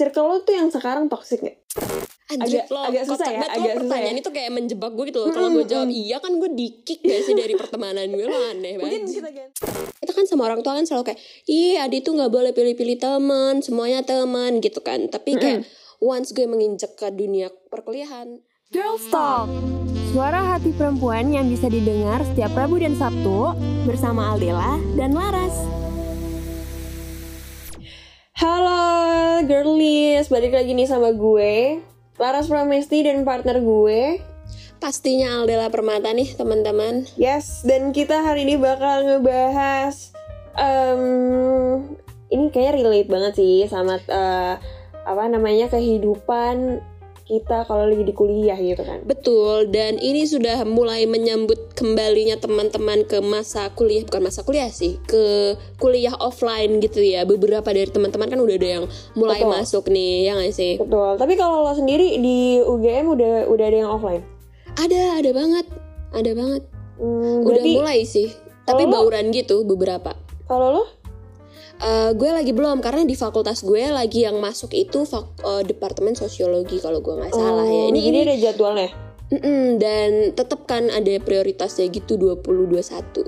circle lo tuh yang sekarang toxic gak? Anjir Agak- lo agak susah kocak ya, agak susah pertanyaan ya. itu kayak menjebak gue gitu loh. Kalau gue jawab iya kan gue di-kick gak sih dari pertemanan gue lo aneh Mungkin banget. kita ganti. Kita kan sama orang tua kan selalu kayak, iya Adi tuh nggak boleh pilih-pilih teman, semuanya teman gitu kan. Tapi kayak once gue menginjak ke dunia perkuliahan, Girls Talk Suara hati perempuan yang bisa didengar setiap Rabu dan Sabtu Bersama Aldela dan Laras Halo girlies, balik lagi nih sama gue. Laras Pramesti dan partner gue. Pastinya Aldela Permata nih teman-teman. Yes, dan kita hari ini bakal ngebahas em, Ini kayaknya relate banget sih sama eh, Apa namanya kehidupan kita kalau lagi di kuliah gitu kan Betul, dan ini sudah mulai menyambut kembalinya teman-teman ke masa kuliah, bukan masa kuliah sih, ke kuliah offline gitu ya. Beberapa dari teman-teman kan udah ada yang mulai Betul. masuk nih, ya nggak sih? Betul, tapi kalau lo sendiri di UGM udah udah ada yang offline Ada, ada banget, ada banget. Hmm, Udah mulai sih, tapi lo- bauran gitu beberapa. kalau lo Eh, gue lagi belum karena di fakultas gue lagi yang masuk itu fak- eh, departemen sosiologi kalau gue nggak salah ya. Oh, Ini jadi ini ada jadwalnya mm-mm, dan tetap kan ada prioritasnya gitu 2021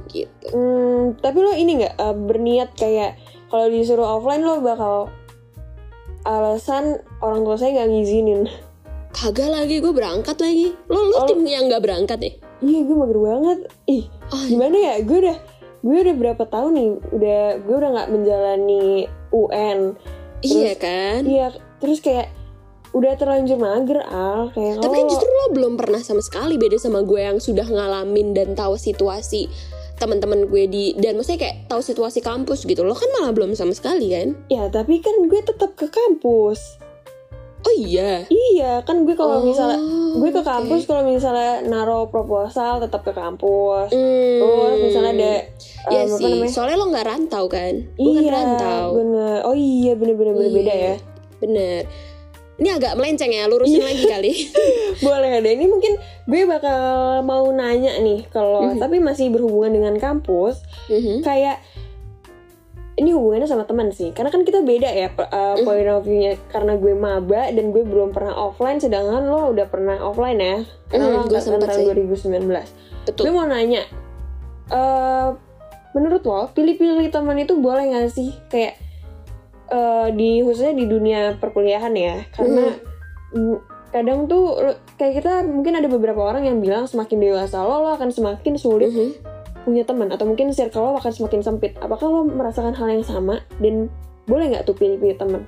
gitu. Hmm, tapi lo ini nggak eh, berniat kayak kalau disuruh offline lo bakal alasan orang tua saya nggak ngizinin. Kagak lagi gue berangkat lagi. Lo lo Oh. tim yang nggak berangkat ya? Iya gue mager banget. Ih Oh, gimana ya? Gue udah gue udah berapa tahun nih? Udah gue udah nggak menjalani UN. iya kan? Iya terus kayak udah terlanjur mager al kayak Tapi kan justru lo belum pernah sama sekali beda sama gue yang sudah ngalamin dan tahu situasi teman-teman gue di dan maksudnya kayak tahu situasi kampus gitu. Lo kan malah belum sama sekali kan? ya tapi kan gue tetap ke kampus. Oh iya. Iya kan gue kalau Oh, misalnya gue ke kampus kalau misalnya naro proposal tetap ke kampus. Hmm. Terus misalnya ada Iya um, sih, namanya? soalnya lo nggak rantau kan? Gue kan iya, rantau. bener. Oh iya, bener-bener Iya, beda ya. Bener. Ini agak melenceng ya, lurusin Iya. lagi kali. Boleh deh. Ini mungkin gue bakal mau nanya nih kalau Mhm. tapi masih berhubungan dengan kampus, Mhm. kayak ini hubungannya sama teman sih. Karena kan kita beda ya uh, point of view-nya karena gue maba dan gue belum pernah offline sedangkan lo udah pernah offline ya. Karena Mhm, lo gue sempet tahun sih. 2019. Betul. Gue mau nanya eh menurut lo pilih-pilih teman itu boleh gak sih kayak eh di khususnya di dunia perkuliahan ya karena mm, kadang tuh kayak kita mungkin ada beberapa orang yang bilang semakin dewasa lo lo akan semakin sulit Mhm. Punya teman atau mungkin circle lo akan semakin sempit. Apakah lo merasakan hal yang sama? Dan boleh nggak tuh pilih-pilih teman?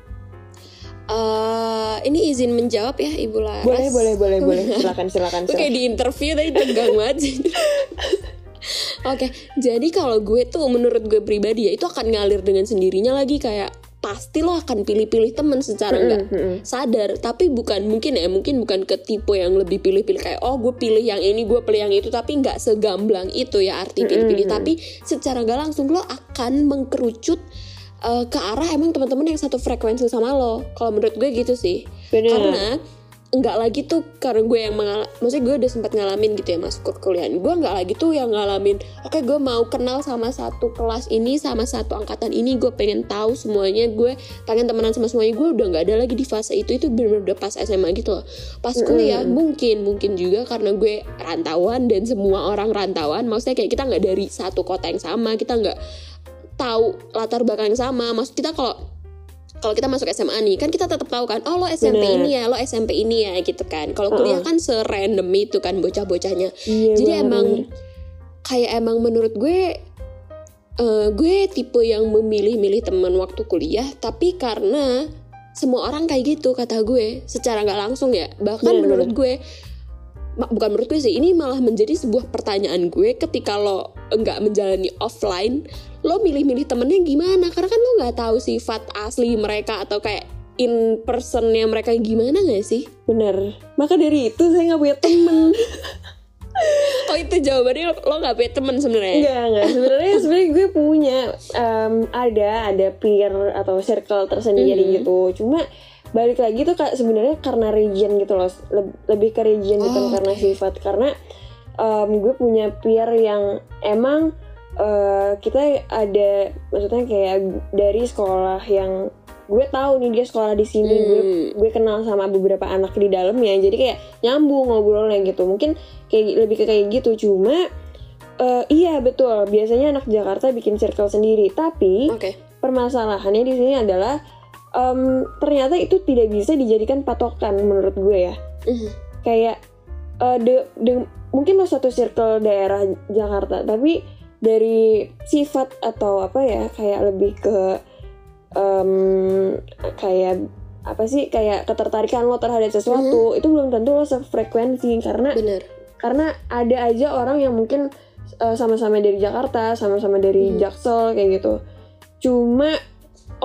Eh, ini izin menjawab ya Ibu Laras. boleh boleh boleh boleh. Silakan silakan silakan. di interview tadi tegang banget. Oke, jadi kalau gue tuh menurut gue pribadi ya itu akan ngalir dengan sendirinya lagi. Kayak pasti lo akan pilih-pilih temen secara nggak mm-mm. sadar tapi bukan mungkin ya mungkin bukan ke tipe yang lebih pilih-pilih kayak oh gue pilih yang ini gue pilih yang itu tapi nggak segamblang itu ya arti pilih-pilih Mm-mm. tapi secara nggak langsung lo akan mengkerucut eh, ke arah emang teman-teman yang satu frekuensi sama lo kalau menurut gue gitu sih Bener. karena nggak lagi tuh karena gue yang mengal maksudnya gue udah sempat ngalamin gitu ya masuk ke kuliah. Gue nggak lagi tuh yang ngalamin oke gue mau kenal sama satu kelas ini sama satu angkatan ini gue pengen tahu semuanya gue pengen temenan sama semuanya. Gue udah nggak ada lagi di fase itu itu benar udah pas SMA gitu loh. Pas kuliah mungkin mungkin juga karena gue rantauan dan semua orang rantauan. Maksudnya kayak kita nggak dari satu kota yang sama kita nggak tahu latar belakang yang sama. Maksud kita kalau kalau kita masuk SMA nih kan kita tetap tahu kan oh lo SMP Bener. ini ya lo SMP ini ya gitu kan. Kalau kuliah kan serandom itu kan bocah-bocahnya. Iya, jadi bener, emang bener. kayak emang menurut gue eh, gue tipe yang memilih-milih teman waktu kuliah tapi karena semua orang kayak gitu kata gue secara nggak langsung ya. Bahkan Bener, menurut gue ma- bukan menurut gue sih ini malah menjadi sebuah pertanyaan gue ketika lo nggak menjalani offline lo milih-milih temennya gimana karena kan lo nggak tahu sifat asli mereka atau kayak in personnya mereka gimana nggak sih bener maka dari itu saya nggak punya temen oh itu jawabannya lo- nggak punya temen sebenarnya Enggak, enggak. Sebenarnya sebenarnya gue punya em, ada ada peer atau circle tersendiri Mhm. gitu. Cuma balik lagi tuh sebenarnya karena region gitu loh. Leb- lebih ke region bukan Oh, karena sifat. Karena em, gue punya peer yang emang eh, kita ada maksudnya kayak dari sekolah yang gue tahu nih dia sekolah di sini gue Hmm. gue kenal sama beberapa anak di dalamnya jadi kayak nyambung ngobrolnya gitu mungkin kayak lebih ke kayak gitu cuma eh, iya betul biasanya anak Jakarta bikin circle sendiri tapi Oke. permasalahannya di sini adalah em, ternyata itu tidak bisa dijadikan patokan menurut gue ya Mhm. kayak eh, de, de- mungkin lo satu circle daerah Jakarta tapi dari sifat atau apa ya kayak lebih ke em, kayak apa sih kayak ketertarikan lo terhadap sesuatu itu belum tentu lo sefrekuensi karena Bener. karena ada aja orang yang mungkin eh, sama-sama dari Jakarta sama-sama dari Hmm. Jaksel kayak gitu cuma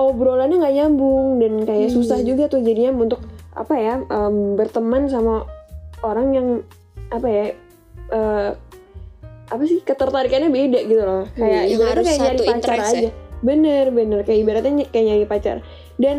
obrolannya nggak nyambung dan kayak Hmm. susah juga tuh jadinya untuk apa ya em, berteman sama orang yang apa ya eh, apa sih ketertarikannya beda gitu loh kayak yang ibaratnya harus kayak nyari pacar ya? aja bener bener kayak ibaratnya ny- kayak nyari pacar dan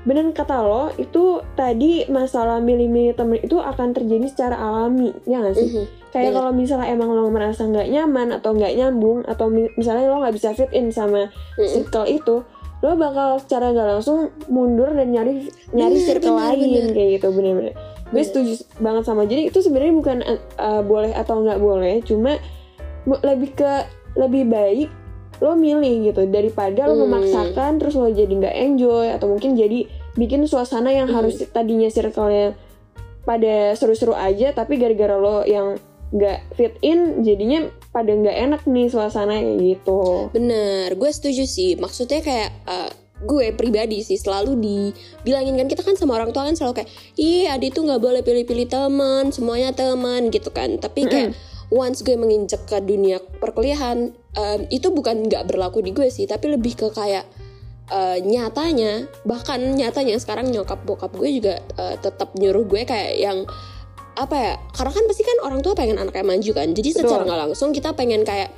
bener kata lo itu tadi masalah milih-milih temen itu akan terjadi secara alami ya nggak sih Mhm. kayak Bener. kalau misalnya emang lo merasa nggak nyaman atau nggak nyambung atau mi- misalnya lo nggak bisa fit in sama Mhm. circle itu lo bakal secara nggak langsung mundur dan nyari nyari Bener, circle bener, lain bener. kayak gitu bener-bener gue setuju banget sama jadi itu sebenarnya bukan uh, boleh atau nggak boleh cuma lebih ke lebih baik lo milih gitu daripada lo Hmm. memaksakan terus lo jadi nggak enjoy atau mungkin jadi bikin suasana yang Hmm. harus tadinya circle-nya pada seru-seru aja tapi gara-gara lo yang nggak fit in jadinya pada nggak enak nih suasana kayak gitu Bener, gue setuju sih. Maksudnya kayak eh, gue pribadi sih selalu dibilangin kan kita kan sama orang tua kan selalu kayak, iya Adi tuh nggak boleh pilih-pilih teman, semuanya teman gitu kan. Tapi kayak once gue menginjak ke dunia perkuliahan, em, itu bukan nggak berlaku di gue sih, tapi lebih ke kayak eh, nyatanya, bahkan nyatanya sekarang nyokap bokap gue juga eh, tetap nyuruh gue kayak yang apa ya karena kan pasti kan orang tua pengen anaknya maju kan jadi secara Betul. nggak langsung kita pengen kayak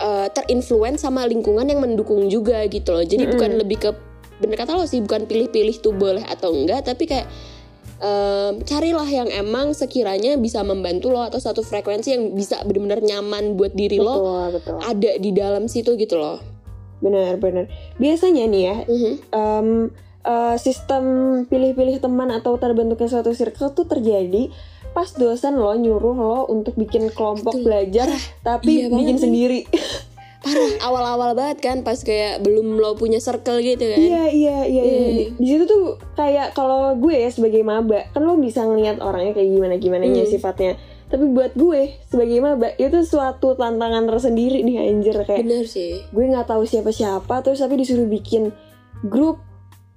uh, terinfluence sama lingkungan yang mendukung juga gitu loh jadi Mm-mm. bukan lebih ke bener kata lo sih bukan pilih-pilih tuh boleh atau enggak tapi kayak um, carilah yang emang sekiranya bisa membantu lo atau satu frekuensi yang bisa benar-benar nyaman buat diri lo betul betul ada di dalam situ gitu loh benar-benar biasanya nih ya Mhm. em, eh, sistem pilih-pilih teman atau terbentuknya suatu circle tuh terjadi pas dosen lo nyuruh lo untuk bikin kelompok Betul. belajar tapi Iya banget bikin nih. sendiri parah awal-awal banget kan pas kayak belum lo punya circle gitu kan iya iya iya iya. Iya. di situ tuh kayak kalau gue ya sebagai maba kan lo bisa ngeliat orangnya kayak gimana gimana Hmm. sifatnya tapi buat gue sebagai maba itu suatu tantangan tersendiri nih anjir kayak bener sih gue nggak tahu siapa siapa terus tapi disuruh bikin grup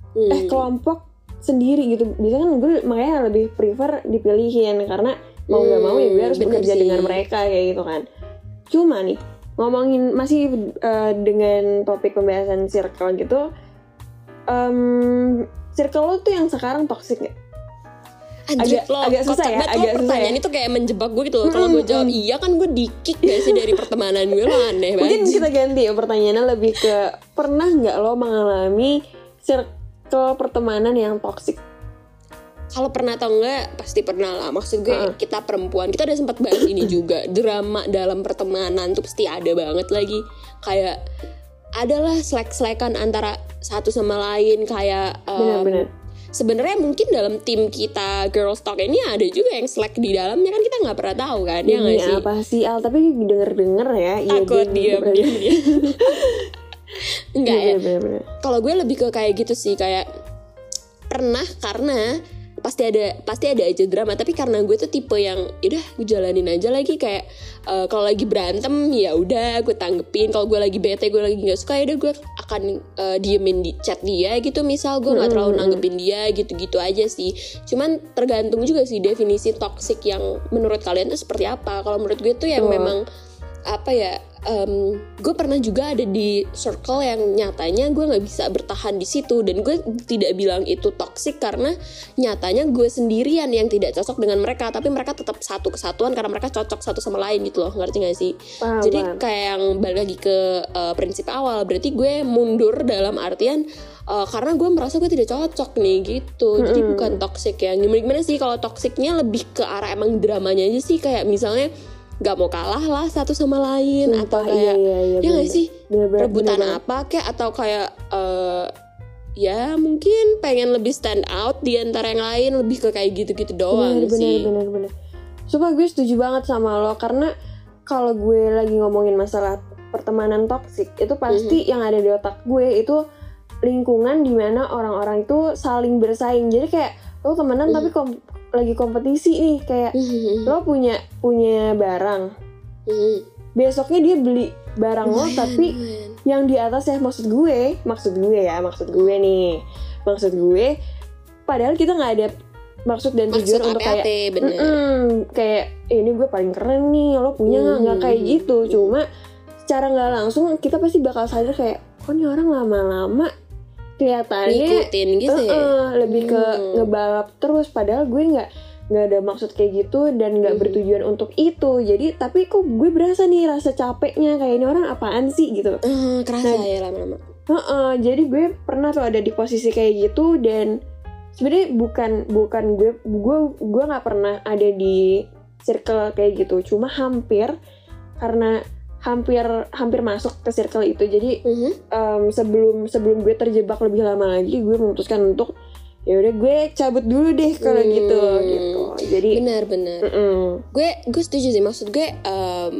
Hmm. eh kelompok sendiri gitu biasanya kan gue makanya lebih prefer dipilihin karena mau nggak mau ya gue Hmm, harus bener bekerja sih. dengan mereka kayak gitu kan cuma nih ngomongin masih eh, dengan topik pembahasan circle gitu em circle lo tuh yang sekarang toxic gak? Anjir Agak- lo agak susah ya, banget lo agak susah pertanyaan ya. itu kayak menjebak gue gitu loh. Kalau gue jawab iya kan gue di-kick gak sih dari pertemanan gue lo aneh mungkin banget. kita ganti ya pertanyaannya lebih ke pernah nggak lo mengalami circle pertemanan yang toxic? Kalau pernah atau enggak pasti pernah lah. Maksud gue Heeh. kita perempuan kita udah sempat bahas ini juga. Drama dalam pertemanan tuh pasti ada banget lagi. Kayak adalah selek-selekan antara satu sama lain. Kayak em, benar-benar sebenarnya mungkin dalam tim kita girls talk ini ada juga yang slack di dalamnya. Kan kita nggak pernah tahu kan ya nggak sih? apa sih Al? Tapi denger denger ya. Iya takut gue dia juga pernah- dia enggak Iya, ya bener-bener. kalau gue lebih ke kayak gitu sih kayak pernah karena pasti ada pasti ada aja drama tapi karena gue tuh tipe yang udah gue jalanin aja lagi kayak eh, kalau lagi berantem ya udah gue tanggepin kalau gue lagi bete gue lagi nggak suka ya udah gue akan eh, diemin di chat dia gitu misal gue nggak terlalu Mm-mm. nanggepin dia gitu-gitu aja sih cuman tergantung juga sih definisi toxic yang menurut kalian tuh seperti apa kalau menurut gue tuh yang Betul. memang apa ya em, gue pernah juga ada di circle yang nyatanya gue nggak bisa bertahan di situ. Dan gue tidak bilang itu toxic karena nyatanya gue sendirian yang tidak cocok dengan mereka. Tapi mereka tetap satu kesatuan karena mereka cocok satu sama lain gitu loh. Ngerti gak sih? Paham, jadi kayak yang balik lagi ke uh, prinsip awal berarti gue mundur dalam artian uh, karena gue merasa gue tidak cocok nih gitu. Jadi Mm-mm. bukan toxic ya. Gimana gimana sih kalau toksiknya lebih ke arah emang dramanya aja sih. Kayak misalnya nggak mau kalah lah satu sama lain atau Sumpah, kayak iya, iya, iya, ya nggak bener. sih Bener-bener, rebutan bener apa kayak atau kayak eh ya mungkin pengen lebih stand out di antara yang lain lebih ke kayak gitu-gitu doang bener, sih bener bener bener Sumpah gue setuju banget sama lo karena kalau gue lagi ngomongin masalah pertemanan toksik itu pasti Mhm. yang ada di otak gue itu lingkungan di mana orang-orang itu saling bersaing jadi kayak lo temenan Mhm. tapi kom- lagi kompetisi nih kayak Mhm. lo punya punya barang Mhm. besoknya dia beli barang lo tapi yang di atas ya maksud gue maksud gue ya maksud gue nih maksud gue padahal kita nggak ada maksud dan maksud tujuan untuk kayak APAT bener "Mm-mm, kayak "Eh, ini gue paling keren nih lo punya nggak nggak kayak Hmm. gitu cuma secara nggak langsung kita pasti bakal sadar kayak kok nih orang lama-lama kelihatannya ngikutin gitu ya? "Eh-eh, lebih ke Hmm. ngebalap terus padahal gue nggak nggak ada maksud kayak gitu dan nggak Hmm. bertujuan untuk itu. Jadi tapi kok gue berasa nih rasa capeknya kayak ini orang apaan sih gitu. Eh, kerasa Nah, ya lama-lama. Heeh, jadi gue pernah tuh ada di posisi kayak gitu dan sebenarnya bukan bukan gue gue gue nggak pernah ada di circle kayak gitu. Cuma hampir karena hampir hampir masuk ke circle itu jadi Mhm. em, sebelum sebelum gue terjebak lebih lama lagi gue memutuskan untuk ya udah gue cabut dulu deh kalau Hmm. gitu gitu jadi benar-benar mm-mm. gue gue setuju sih maksud gue em,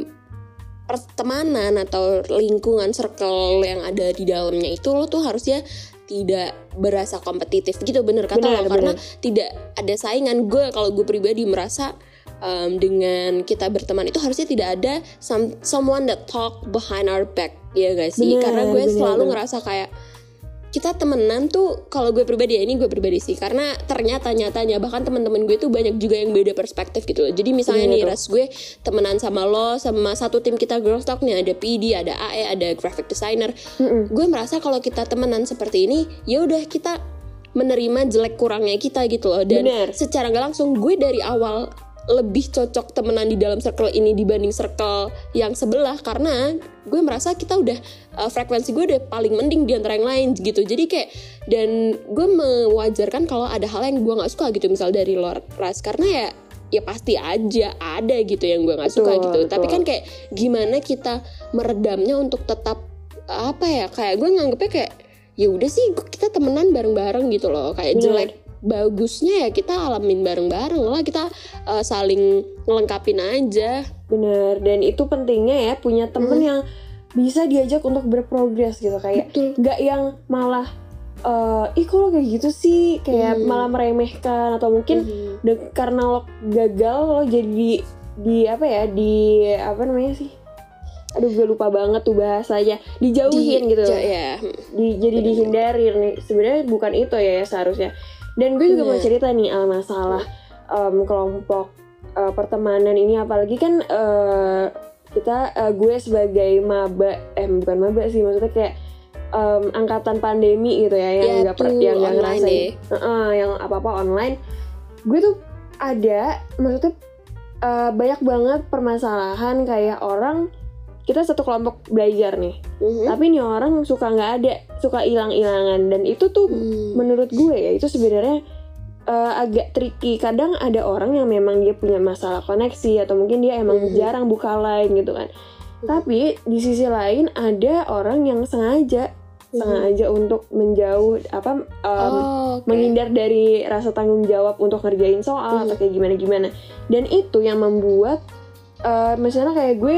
pertemanan atau lingkungan circle yang ada di dalamnya itu lo tuh harusnya tidak berasa kompetitif gitu bener kata Benar, lo karena benar. tidak ada saingan gue kalau gue pribadi merasa em, dengan kita berteman itu harusnya tidak ada some, someone that talk behind our back ya guys sih karena gue benar, selalu benar. ngerasa kayak kita temenan tuh kalau gue pribadi ya ini gue pribadi sih karena ternyata nyatanya bahkan teman-teman gue tuh banyak juga yang beda perspektif gitu loh jadi misalnya Iya, nih ras gue temenan sama lo sama satu tim kita girls talk nih ada PD ada AE ada graphic designer Mm-mm. gue merasa kalau kita temenan seperti ini ya udah kita menerima jelek kurangnya kita gitu loh dan Bener. secara nggak langsung gue dari awal lebih cocok temenan di dalam circle ini dibanding circle yang sebelah karena gue merasa kita udah uh, frekuensi gue udah paling mending di antara yang lain gitu. Jadi kayak dan gue mewajarkan kalau ada hal yang gue nggak suka gitu. Misal dari luar ras karena ya ya pasti aja ada gitu yang gue nggak suka Betul, gitu. Tapi betul. kan kayak gimana kita meredamnya untuk tetap apa ya kayak gue nganggepnya kayak ya udah sih kita temenan bareng-bareng gitu loh. Kayak jelek bagusnya ya kita alamin bareng-bareng lah kita uh, saling ngelengkapin aja. Bener dan itu pentingnya ya punya temen Hmm. yang bisa diajak untuk berprogres gitu kayak nggak yang malah eh ih kok lo kayak gitu sih? Kayak Hmm. malah meremehkan atau mungkin Mhm. de- karena lo gagal lo jadi di apa ya di apa namanya sih? Aduh gue lupa banget tuh bahasanya. Dijauhin Di- gitu. ya. Di, jadi Bener-bener. dihindari nih sebenarnya bukan itu ya seharusnya dan gue juga mau Bener. cerita nih al masalah em, kelompok eh, pertemanan ini apalagi kan eh, kita eh, gue sebagai maba eh bukan maba sih maksudnya kayak em, angkatan pandemi gitu ya yang Ya, nggak tuh, yang nggak ngerasain deh. Heeh, yang apa apa online gue tuh ada maksudnya eh, banyak banget permasalahan kayak orang kita satu kelompok belajar nih Mhm. tapi nih orang suka nggak ada suka hilang-hilangan dan itu tuh Hmm. menurut gue ya itu sebenarnya eh, agak tricky kadang ada orang yang memang dia punya masalah koneksi atau mungkin dia emang Mhm. jarang buka line gitu kan tapi di sisi lain ada orang yang sengaja Mhm. sengaja untuk menjauh apa em, oh, oke. menghindar dari rasa tanggung jawab untuk ngerjain soal Mhm. atau kayak gimana gimana dan itu yang membuat eh, misalnya kayak gue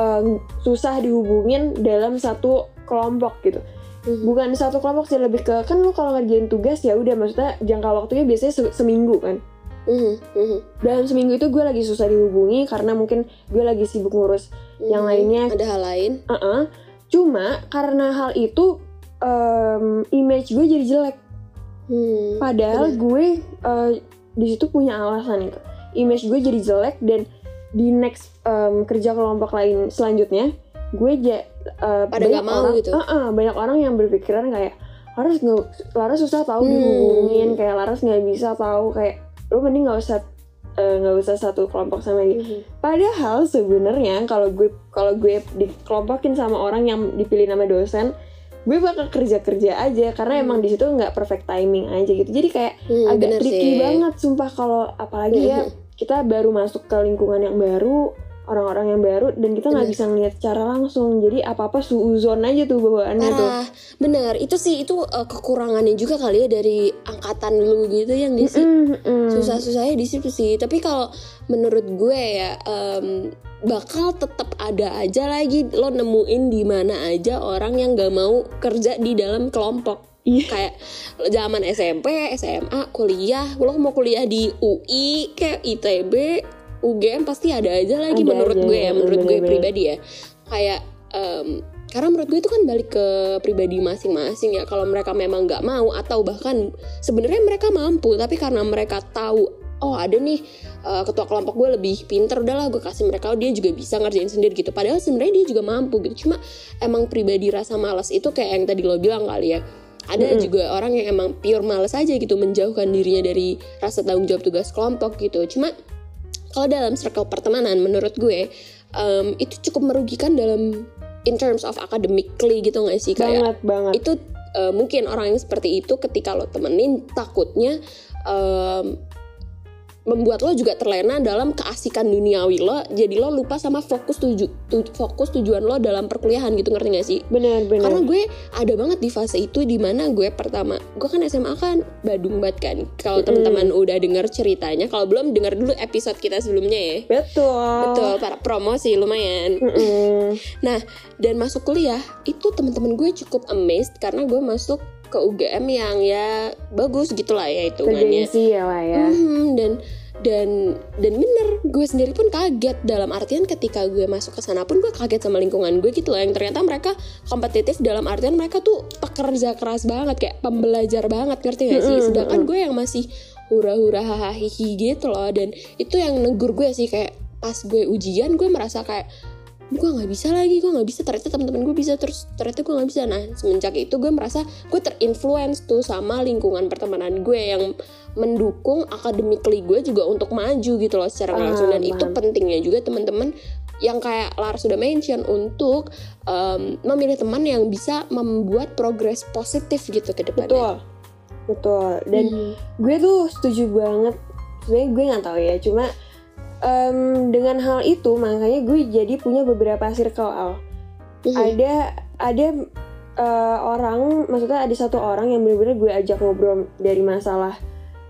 eh, susah dihubungin dalam satu kelompok gitu Mhm. bukan satu kelompok sih lebih ke kan lu kalau ngerjain tugas ya udah maksudnya jangka waktunya biasanya se- seminggu kan Mhm. Mhm. dalam seminggu itu gue lagi susah dihubungi karena mungkin gue lagi sibuk ngurus Yang lainnya- ada hal lain uh cuma karena hal itu em, image gue jadi jelek Hmm. Padahal Bener. gue eh, di situ punya alasan gitu. Image gue jadi jelek dan di next em, kerja kelompok lain selanjutnya gue ja, eh, Pada nggak mau orang, gitu. Eh, eh, banyak orang yang berpikiran kayak Laras nggak Laras susah tahu Hmm. dihubungin kayak Laras nggak bisa tahu kayak lu mending nggak usah eh, nggak usah satu kelompok sama dia. Mhm. Padahal sebenarnya kalau gue kalau gue dikelompokin sama orang yang dipilih nama dosen, gue bakal kerja kerja aja karena Hmm. emang di situ nggak perfect timing aja gitu. Jadi kayak Hmm, agak tricky sih. banget sumpah kalau apalagi ya Mhm. Kita baru masuk ke lingkungan yang baru orang-orang yang baru dan kita nggak bisa ngeliat secara langsung. Jadi apa apa suuzon aja tuh bawaannya tuh. Parah bener. Itu sih itu uh, kekurangannya juga kali ya dari angkatan lu gitu yang di Mm, mm. susah-susahnya di situ sih. Tapi kalau menurut gue ya em, bakal tetap ada aja lagi lo nemuin di mana aja orang yang gak mau kerja di dalam kelompok Iya. kayak zaman SMP SMA kuliah. Lo mau kuliah di UI kayak ITB UGM pasti ada aja lagi Ada menurut aja, gue ya menurut gue bener-bener. pribadi ya. Kayak em, karena menurut gue itu kan balik ke pribadi masing-masing ya. Kalau mereka memang nggak mau atau bahkan sebenarnya mereka mampu tapi karena mereka tahu oh ada nih uh, ketua kelompok gue lebih pinter udahlah gue kasih mereka dia juga bisa ngerjain sendiri gitu. Padahal sebenarnya dia juga mampu gitu. Cuma emang pribadi rasa malas itu kayak yang tadi lo bilang kali ya ada Mm-mm. juga orang yang emang pure males aja gitu menjauhkan dirinya dari rasa tanggung jawab tugas kelompok gitu cuma kalau dalam circle pertemanan menurut gue em, itu cukup merugikan dalam in terms of academically gitu gak sih kayak banget banget itu uh, mungkin orang yang seperti itu ketika lo temenin takutnya um, membuat lo juga terlena dalam keasikan duniawi lo. Jadi lo lupa sama fokus tuju tu- fokus tujuan lo dalam perkuliahan gitu ngerti gak sih? Bener bener karena gue ada banget di fase itu di mana gue pertama gue kan SMA kan Badung banget kan. Kalau Mm-mm. teman-teman udah denger ceritanya kalau belum denger dulu episode kita sebelumnya ya. Betul. Betul para promosi lumayan. Mm-mm. Nah, dan masuk kuliah itu teman-teman gue cukup amazed karena gue masuk ke UGM yang ya bagus gitulah ya hitungannya. Bergengsi ya lah ya. Mhm, dan dan dan bener gue sendiri pun kaget. Dalam artian ketika gue masuk ke sana pun gue kaget sama lingkungan gue gitu loh. Yang ternyata mereka kompetitif dalam artian mereka tuh pekerja keras banget kayak pembelajar banget ngerti gak sih? Mm-mm, sedangkan gue yang masih hura-hura hahaha gitu loh. Dan itu yang negur gue sih kayak pas gue ujian gue merasa kayak gue nggak bisa lagi gue nggak bisa. Ternyata teman-teman gue bisa terus ternyata gue nggak bisa. Nah semenjak itu gue merasa gue terinfluence tuh sama lingkungan pertemanan gue yang mendukung academically gue juga untuk maju gitu loh secara nggak langsung. Dan Paham, itu pentingnya juga teman-teman yang kayak Lar sudah mention untuk em, memilih teman yang bisa membuat progres positif gitu ke depannya. betul. Betul. Dan Hmm. gue tuh setuju banget. Sebenarnya gue nggak tahu ya cuma em, dengan hal itu makanya gue jadi punya beberapa circle Al. Mhm. ada ada eh, orang maksudnya ada satu orang yang bener-bener gue ajak ngobrol dari masalah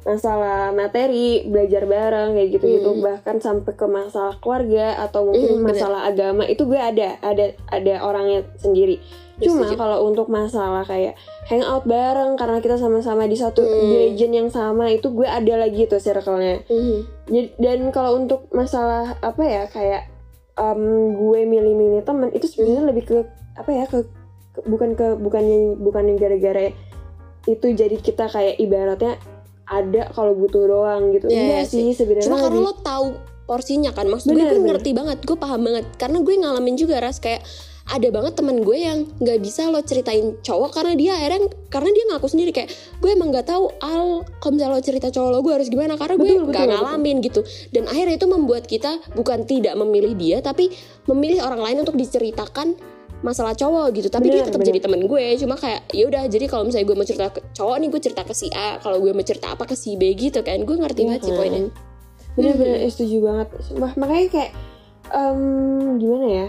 masalah materi belajar bareng kayak gitu gitu Hmm. bahkan sampai ke masalah keluarga atau mungkin Hmm, bener. masalah agama itu gue ada ada ada orangnya sendiri cuma Setuju. kalau untuk masalah kayak hangout bareng karena kita sama-sama di satu Hmm. region yang sama itu gue ada lagi tuh circle-nya jadi- dan kalau untuk masalah apa ya kayak em, gue milih-milih teman itu sebenarnya lebih ke apa ya ke, ke- bukan ke bukannya bukannya gara-gara itu jadi kita kayak ibaratnya ada kalau butuh doang gitu. Iya, enggak iya sih. sebenarnya Cuma karena lo tahu porsinya kan Maksud gue Bener, gue bener. ngerti banget Gue paham banget. Karena gue ngalamin juga ras Kayak ada banget teman gue yang nggak bisa lo ceritain cowok karena dia akhirnya karena dia ngaku sendiri kayak gue emang nggak tahu al kalau misalnya lo cerita cowok lo gue harus gimana? Karena gue Betul, nggak betul, ngalamin gitu. Dan akhirnya itu membuat kita bukan tidak memilih dia tapi memilih orang lain untuk diceritakan masalah cowok gitu tapi dia Bener, tetap bener. jadi teman gue. Cuma kayak ya udah jadi kalau misalnya gue mau cerita ke cowok nih gue cerita ke si A. Kalau gue mau cerita apa ke si B gitu kan gue ngerti Iya banget sih kan? poinnya. Bener-bener setuju banget. Wah, makanya kayak em, gimana ya?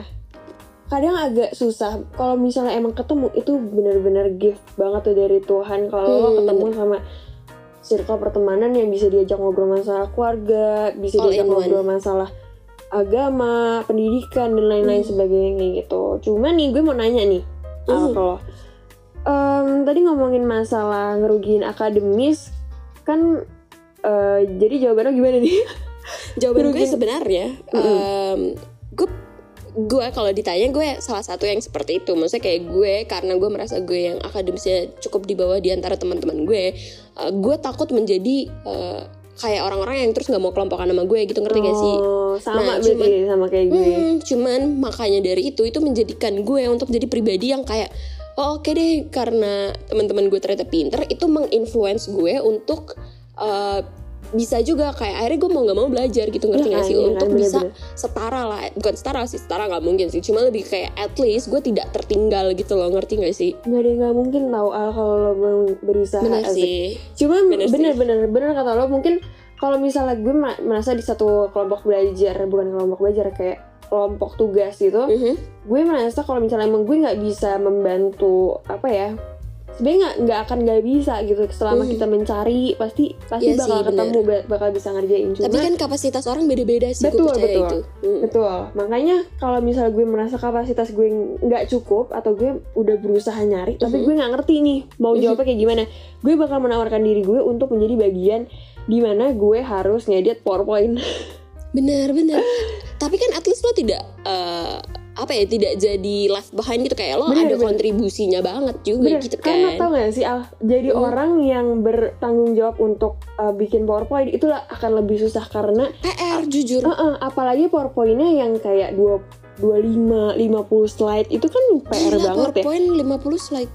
Kadang agak susah. Kalau misalnya emang ketemu itu bener-bener gift banget tuh dari Tuhan. Kalau lo Hmm, ketemu sama circle pertemanan yang bisa diajak ngobrol masalah keluarga bisa All diajak in one. ngobrol masalah agama pendidikan dan lain-lain Hmm. sebagainya gitu. Cuma nih gue mau nanya nih Hmm. kalau em, tadi ngomongin masalah ngerugiin akademis kan eh, jadi jawabannya gimana nih? Jawaban gue sebenarnya em, gue gue kalau ditanya gue salah satu yang seperti itu. Maksudnya kayak gue karena gue merasa gue yang akademisnya cukup di bawah di antara teman-teman gue eh, gue takut menjadi eh, kayak orang-orang yang terus nggak mau kelompokan sama gue gitu ngerti gak sih Oh, sama Nah, berarti sama kayak gue. Hmm, cuman makanya dari itu itu menjadikan gue untuk jadi pribadi yang kayak oh oke deh karena teman-teman gue ternyata pinter itu menginfluence gue untuk eh, bisa juga kayak akhirnya gue mau nggak mau belajar gitu ngerti Iya gak kan, sih iya kan, untuk bisa bener-bener. setara lah bukan setara sih setara nggak mungkin sih cuma lebih kayak at least gue tidak tertinggal gitu loh ngerti gak sih Gak ada nggak mungkin tahu Al kalau lo berusaha asik. sih Cuma Bener sih. bener bener bener kata lo mungkin kalau misalnya gue merasa di satu kelompok belajar bukan kelompok belajar kayak kelompok tugas gitu Mhm. gue merasa kalau misalnya emang gue nggak bisa membantu apa ya sebenarnya nggak akan nggak bisa gitu selama Mhm. kita mencari pasti pasti sih, bakal bener. ketemu ba- bakal bisa ngerjain cuma Tapi kan kapasitas orang beda-beda sih, gue Betul, percaya betul. itu. Mm. betul makanya kalau misalnya gue merasa kapasitas gue nggak cukup atau gue udah berusaha nyari tapi Mhm. gue nggak ngerti nih mau Mhm. jawabnya kayak gimana gue bakal menawarkan diri gue untuk menjadi bagian di mana gue harus ngedit powerpoint Benar, benar. Tapi kan at least lo tidak eh, apa ya tidak jadi left behind gitu kayak lo Bener, ada bener. kontribusinya banget juga Bener, gitu karena kan. tau gak sih Al, jadi Hmm. orang yang bertanggung jawab untuk uh, bikin powerpoint itulah akan lebih susah karena PR jujur. uh-uh, apalagi powerpointnya yang kayak 2 25 50 slide itu kan PR Gila, banget ya PowerPoint 50 slide.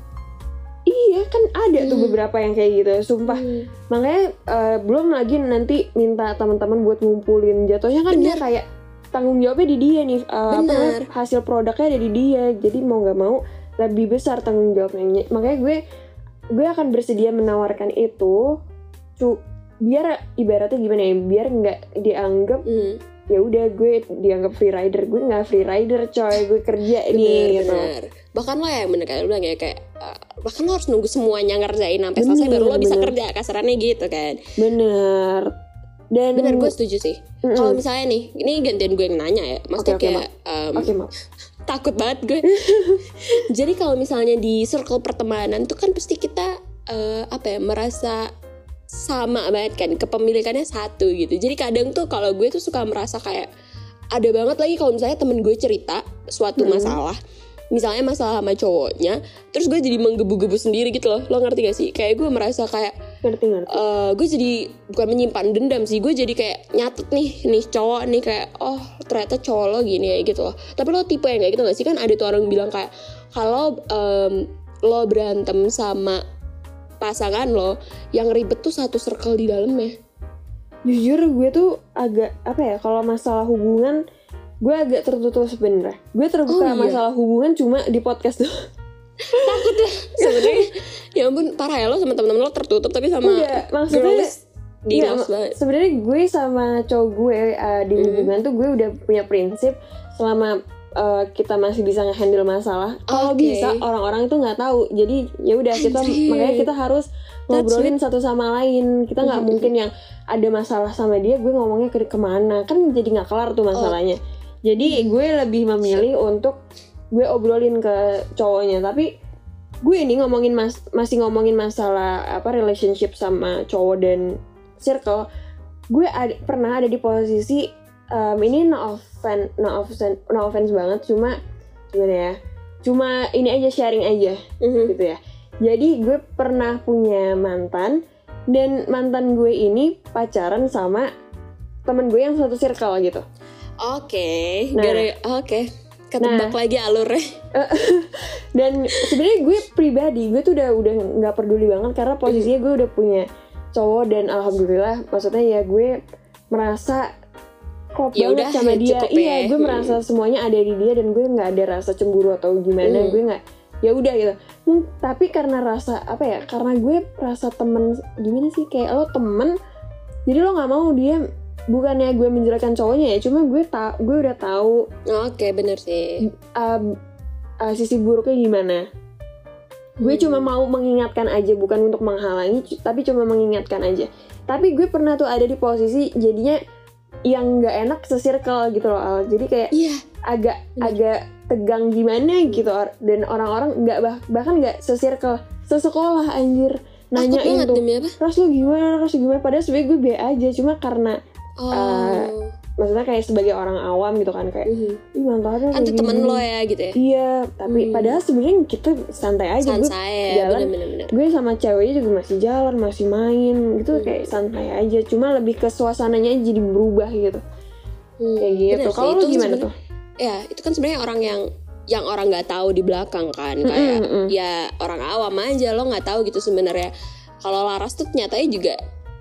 iya kan ada tuh Hmm. beberapa yang kayak gitu sumpah Hmm. makanya uh, belum lagi nanti minta teman-teman buat ngumpulin jatuhnya kan dia Bener. kayak tanggung jawabnya di dia nih uh, apa Bener. hasil produknya ada di dia. Jadi mau nggak mau lebih besar tanggung jawabnya. Makanya gue gue akan bersedia menawarkan itu cu biar ibaratnya gimana ya biar nggak dianggap Hmm. ya udah gue dianggap free rider. Gue nggak free rider coy. Gue kerja nih gitu. Bener, bahkan lo yang bener kayak lo bilang ya kayak uh, bahkan lo harus nunggu semuanya ngerjain sampai selesai Bener, baru lo bisa bener. kerja kasarannya gitu kan. Bener dan bener gue setuju sih. Mm-mm. kalau misalnya nih ini gantian gue yang nanya ya. Maksudnya Oke, oke, kayak um, oke maaf takut banget gue jadi kalau misalnya di circle pertemanan tuh kan pasti kita eh, apa ya merasa sama banget kan. Kepemilikannya satu gitu. Jadi kadang tuh kalau gue tuh suka merasa kayak ada banget lagi kalau misalnya temen gue cerita suatu Hmm. masalah. Misalnya masalah sama cowoknya terus gue jadi menggebu-gebu sendiri gitu loh. Lo ngerti gak sih? Kayak gue merasa kayak ngerti ngerti. Eh gue jadi bukan menyimpan dendam sih gue jadi kayak nyatet nih nih cowok nih kayak oh ternyata cowok lo gini ya gitu loh. Tapi lo tipe yang kayak gitu gak sih? Kan ada tuh orang bilang kayak kalau em, lo berantem sama pasangan lo yang ribet tuh satu circle di dalamnya. Jujur gue tuh agak apa ya kalau masalah hubungan gue agak tertutup sebenarnya gue terbuka Oh, iya. masalah hubungan cuma di podcast tuh takut ya sebenarnya ya ampun parah ya lo sama temen-temen lo tertutup tapi sama enggak maksudnya girls di Iya, banget. sebenarnya gue sama cowok gue uh, di Mhm. hubungan tuh gue udah punya prinsip selama uh, kita masih bisa ngehandle masalah kalau bisa orang-orang itu nggak tahu. Jadi ya udah kita makanya kita harus ngobrolin satu sama lain. Kita nggak Mhm. mungkin yang ada masalah sama dia gue ngomongnya ke ke mana. Kan jadi nggak kelar tuh masalahnya. Jadi Mhm. gue lebih memilih untuk gue obrolin ke cowoknya tapi gue ini ngomongin mas masih ngomongin masalah apa relationship sama cowok dan circle gue ada, pernah ada di posisi um, ini no offense no offense no offense banget cuma gimana ya cuma ini aja sharing aja Mhm. gitu ya jadi gue pernah punya mantan dan mantan gue ini pacaran sama temen gue yang satu circle gitu oke Nah. gara oke ketebak lagi alurnya dan sebenarnya gue pribadi gue tuh udah udah nggak peduli banget karena posisinya gue udah punya cowok dan alhamdulillah maksudnya ya gue merasa klop Ya banget udah, sama ya dia iya ya. gue Hmm. merasa semuanya ada di dia dan gue nggak ada rasa cemburu atau gimana Hmm. gue nggak ya udah gitu Hmm, tapi karena rasa apa ya karena gue rasa temen gimana sih kayak lo temen jadi lo nggak mau dia bukannya gue menjelekkan cowoknya ya cuma gue tak gue udah tahu oke bener sih. um, uh, sisi buruknya gimana. Gue Hmm. cuma mau mengingatkan aja bukan untuk menghalangi tapi cuma mengingatkan aja. Tapi gue pernah tuh ada di posisi jadinya yang nggak enak sesirkel gitu loh Al. jadi kayak iya. agak Bener. agak tegang gimana gitu dan orang-orang nggak bah- bahkan nggak sesirkel sesekolah anjir. Demi apa? Ras lu gimana? Ras lu gimana? Padahal sebenarnya gue be aja cuma karena oh Eh, maksudnya kayak sebagai orang awam gitu kan kayak ih mantannya kan tuh temen gini." lo ya gitu ya Iya, tapi Hmm. padahal sebenarnya kita santai aja. Gue, santai ya jalan. bener-bener gue sama ceweknya juga masih jalan, masih main, gitu Hmm. kayak santai aja. Cuma lebih ke suasananya jadi berubah gitu, Hmm, kayak gitu. bener. Kalau Itu lu gimana tuh? ya itu kan sebenarnya orang yang yang orang nggak tahu di belakang kan kayak mm-mm. ya orang awam aja lo nggak tahu gitu sebenarnya kalau Laras tuh nyatanya juga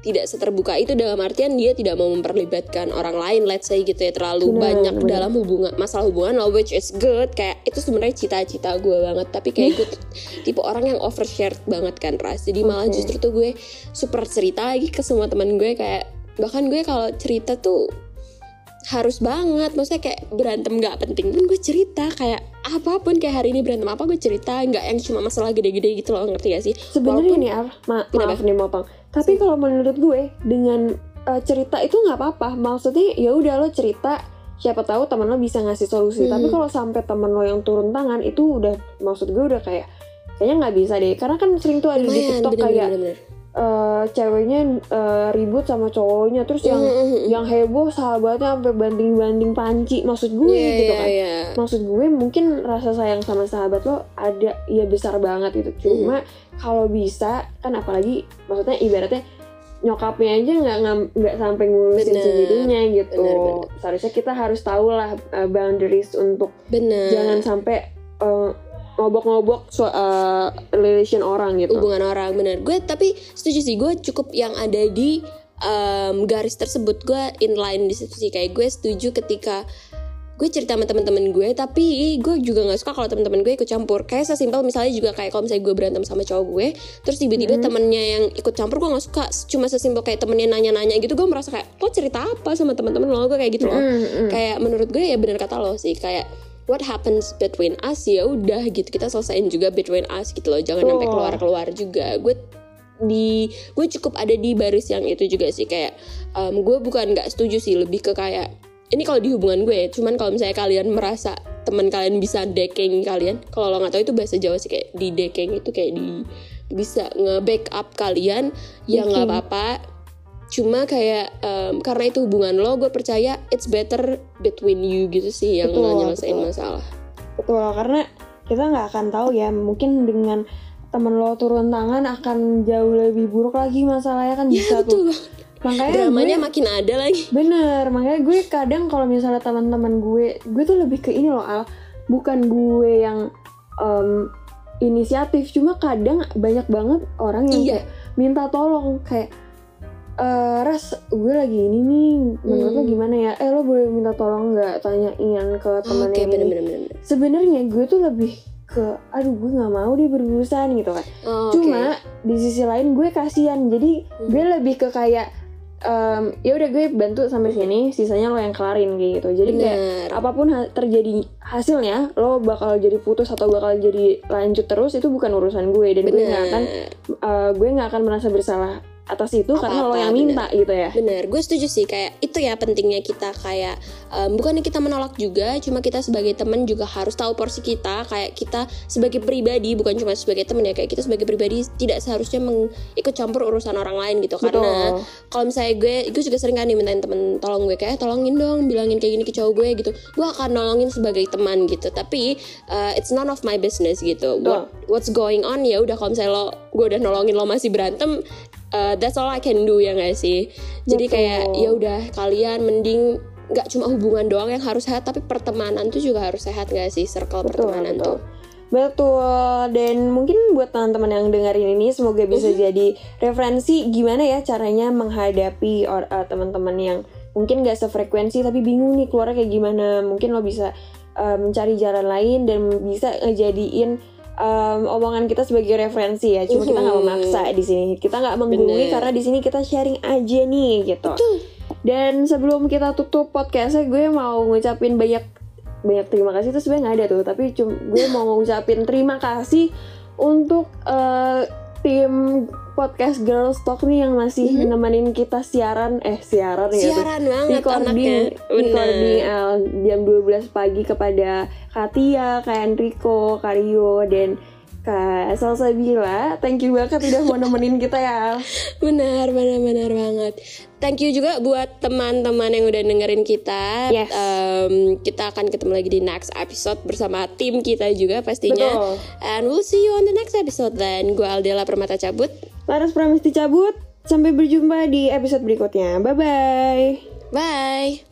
tidak seterbuka itu dalam artian dia tidak mau memperlibatkan orang lain let's say gitu ya terlalu Bener, banyak bener. dalam hubungan masalah hubungan lo which is good. Kayak itu sebenarnya cita-cita gue banget tapi kayak gue tipe orang yang overshare banget kan ras. Jadi malah justru tuh gue super cerita lagi ke semua teman gue kayak bahkan gue kalau cerita tuh harus banget. Maksudnya kayak berantem nggak penting pun gue cerita kayak apa pun kayak hari ini berantem apa gue cerita nggak yang cuma masalah gede-gede gitu loh ngerti gak sih? Sebenarnya nih Al, ma- Kenapa? maaf nih Mopang tapi kalau menurut gue dengan uh, cerita itu nggak apa-apa maksudnya ya udah lo cerita siapa tahu teman lo bisa ngasih solusi Hmm. tapi kalau sampai teman lo yang turun tangan itu udah maksud gue udah kayak kayaknya nggak bisa deh karena kan sering tuh ada di lumayan TikTok bener, kayak bener, bener. Uh, ceweknya uh, ribut sama cowoknya terus yang Mm, mm, mm. yang heboh sahabatnya sampai banding-banding panci maksud gue Iya, gitu iya, kan iya. maksud gue mungkin rasa sayang sama sahabat lo ada ya besar banget gitu cuma kalau bisa kan apalagi maksudnya ibaratnya nyokapnya aja nggak nggak sampai ngurusin Bener. segitunya gitu Bener, bener. seharusnya kita harus tahu lah uh, boundaries untuk bener jangan sampai uh, ngobok-ngobok so, uh, relation orang gitu. Hubungan orang bener. Gue tapi setuju sih gue cukup yang ada di em, garis tersebut. Gue inline di situ sih. Kayak gue setuju ketika gue cerita sama teman-teman gue tapi gue juga nggak suka kalau teman-teman gue ikut campur. Kayak sesimpel misalnya juga kayak kalau misalnya gue berantem sama cowok gue terus tiba-tiba Mhm. temennya yang ikut campur gue nggak suka. Cuma sesimpel kayak temennya nanya-nanya gitu gue merasa kayak lo cerita apa sama teman-teman lo? Gue kayak gitu loh. Mm, mm. kayak menurut gue ya benar kata lo sih. Kayak what happens between us ya udah gitu. Kita selesaiin juga between us gitu loh. Jangan sampai Betul. keluar keluar juga. Gue di gue cukup ada di baris yang itu juga sih. Kayak um, gue bukan nggak setuju sih. Lebih ke kayak ini kalau di hubungan gue ya cuman kalau misalnya kalian merasa teman kalian bisa decking kalian kalau lo nggak tahu itu bahasa Jawa sih kayak di decking itu kayak di bisa nge-backup kalian ya nggak apa-apa cuma kayak em, karena itu hubungan lo gue percaya it's better between you gitu sih yang Betul, nyelesain betul. masalah. Betul karena kita nggak akan tahu ya mungkin dengan temen lo turun tangan akan jauh lebih buruk lagi masalahnya kan bisa ya tuh. betul. Makanya dramanya gue, makin ada lagi. Bener makanya gue kadang kalau misalnya teman-teman gue gue tuh lebih ke ini loh al. Bukan gue yang em, inisiatif cuma kadang banyak banget orang yang Iya. kayak minta tolong kayak eh ras gue lagi ini nih menurut lo Hmm. gimana ya? Eh lo boleh minta tolong nggak tanyain ke temen oke yang ini? bener. sebenarnya gue tuh lebih ke aduh gue nggak mau deh berurusan gitu kan. Oh, cuma di sisi lain gue kasihan. Jadi Hmm. gue lebih ke kayak em, ya udah gue bantu sampai sini sisanya lo yang kelarin kayak gitu. Jadi kayak bener. apa pun ha- terjadi hasilnya lo bakal jadi putus atau bakal jadi lanjut terus itu bukan urusan gue. Dan gue nggak akan bener. eh, gue nggak akan merasa bersalah atas itu karena lo Apa-apa, yang minta gitu ya? Bener gue setuju sih. Kayak itu ya pentingnya kita kayak em, bukannya kita menolak juga cuma kita sebagai teman juga harus tahu porsi kita. Kayak kita sebagai pribadi bukan cuma sebagai teman ya kayak kita sebagai pribadi tidak seharusnya mengikut campur urusan orang lain gitu. Karena betul. kalau misalnya gue gue juga sering kan dimintain temen tolong gue kayak tolongin dong bilangin kayak gini ke cowok gue gitu. Gue akan nolongin sebagai teman gitu. Tapi uh, it's none of my business gitu. What, what's going on ya udah kalau misalnya lo gue udah nolongin lo masih berantem uh, that's all I can do ya gak sih jadi Betul. kayak ya udah kalian mending nggak cuma hubungan doang yang harus sehat tapi pertemanan tuh juga harus sehat gak sih circle Betul, pertemanan betul. tuh Betul, dan mungkin buat teman-teman yang dengerin ini semoga bisa Mhm. jadi referensi gimana ya caranya menghadapi or- uh, teman-teman yang mungkin gak sefrekuensi tapi bingung nih keluarnya kayak gimana. Mungkin lo bisa uh, mencari jalan lain dan bisa ngejadiin um, omongan kita sebagai referensi ya. Cuma kita nggak Mhm. memaksa di sini. Kita nggak menggurui karena di sini kita sharing aja nih gitu. Betul. Dan sebelum kita tutup podcastnya, gue mau ngucapin banyak banyak terima kasih itu sebenarnya nggak ada tuh, tapi cum, gue mau ngucapin terima kasih untuk eh, tim podcast Girls Talk nih yang masih Mhm. nemenin kita siaran eh siaran ya tuh. siaran banget recording anaknya recording eh, jam 12 pagi kepada Katia, Kak Enrico, Kario dan Kak Salsabila. Thank you banget udah mau nemenin kita ya. Benar, benar, benar banget. Thank you juga buat teman-teman yang udah dengerin kita. Yes. Em, kita akan ketemu lagi di next episode bersama tim kita juga pastinya. Betul. And we'll see you on the next episode then. Gue Aldela Permata cabut. Laras Pramesti cabut. Sampai berjumpa di episode berikutnya. Bye bye. Bye.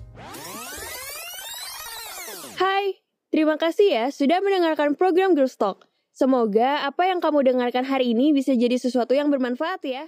Hai, terima kasih ya sudah mendengarkan program Girls Talk. Semoga apa yang kamu dengarkan hari ini bisa jadi sesuatu yang bermanfaat ya.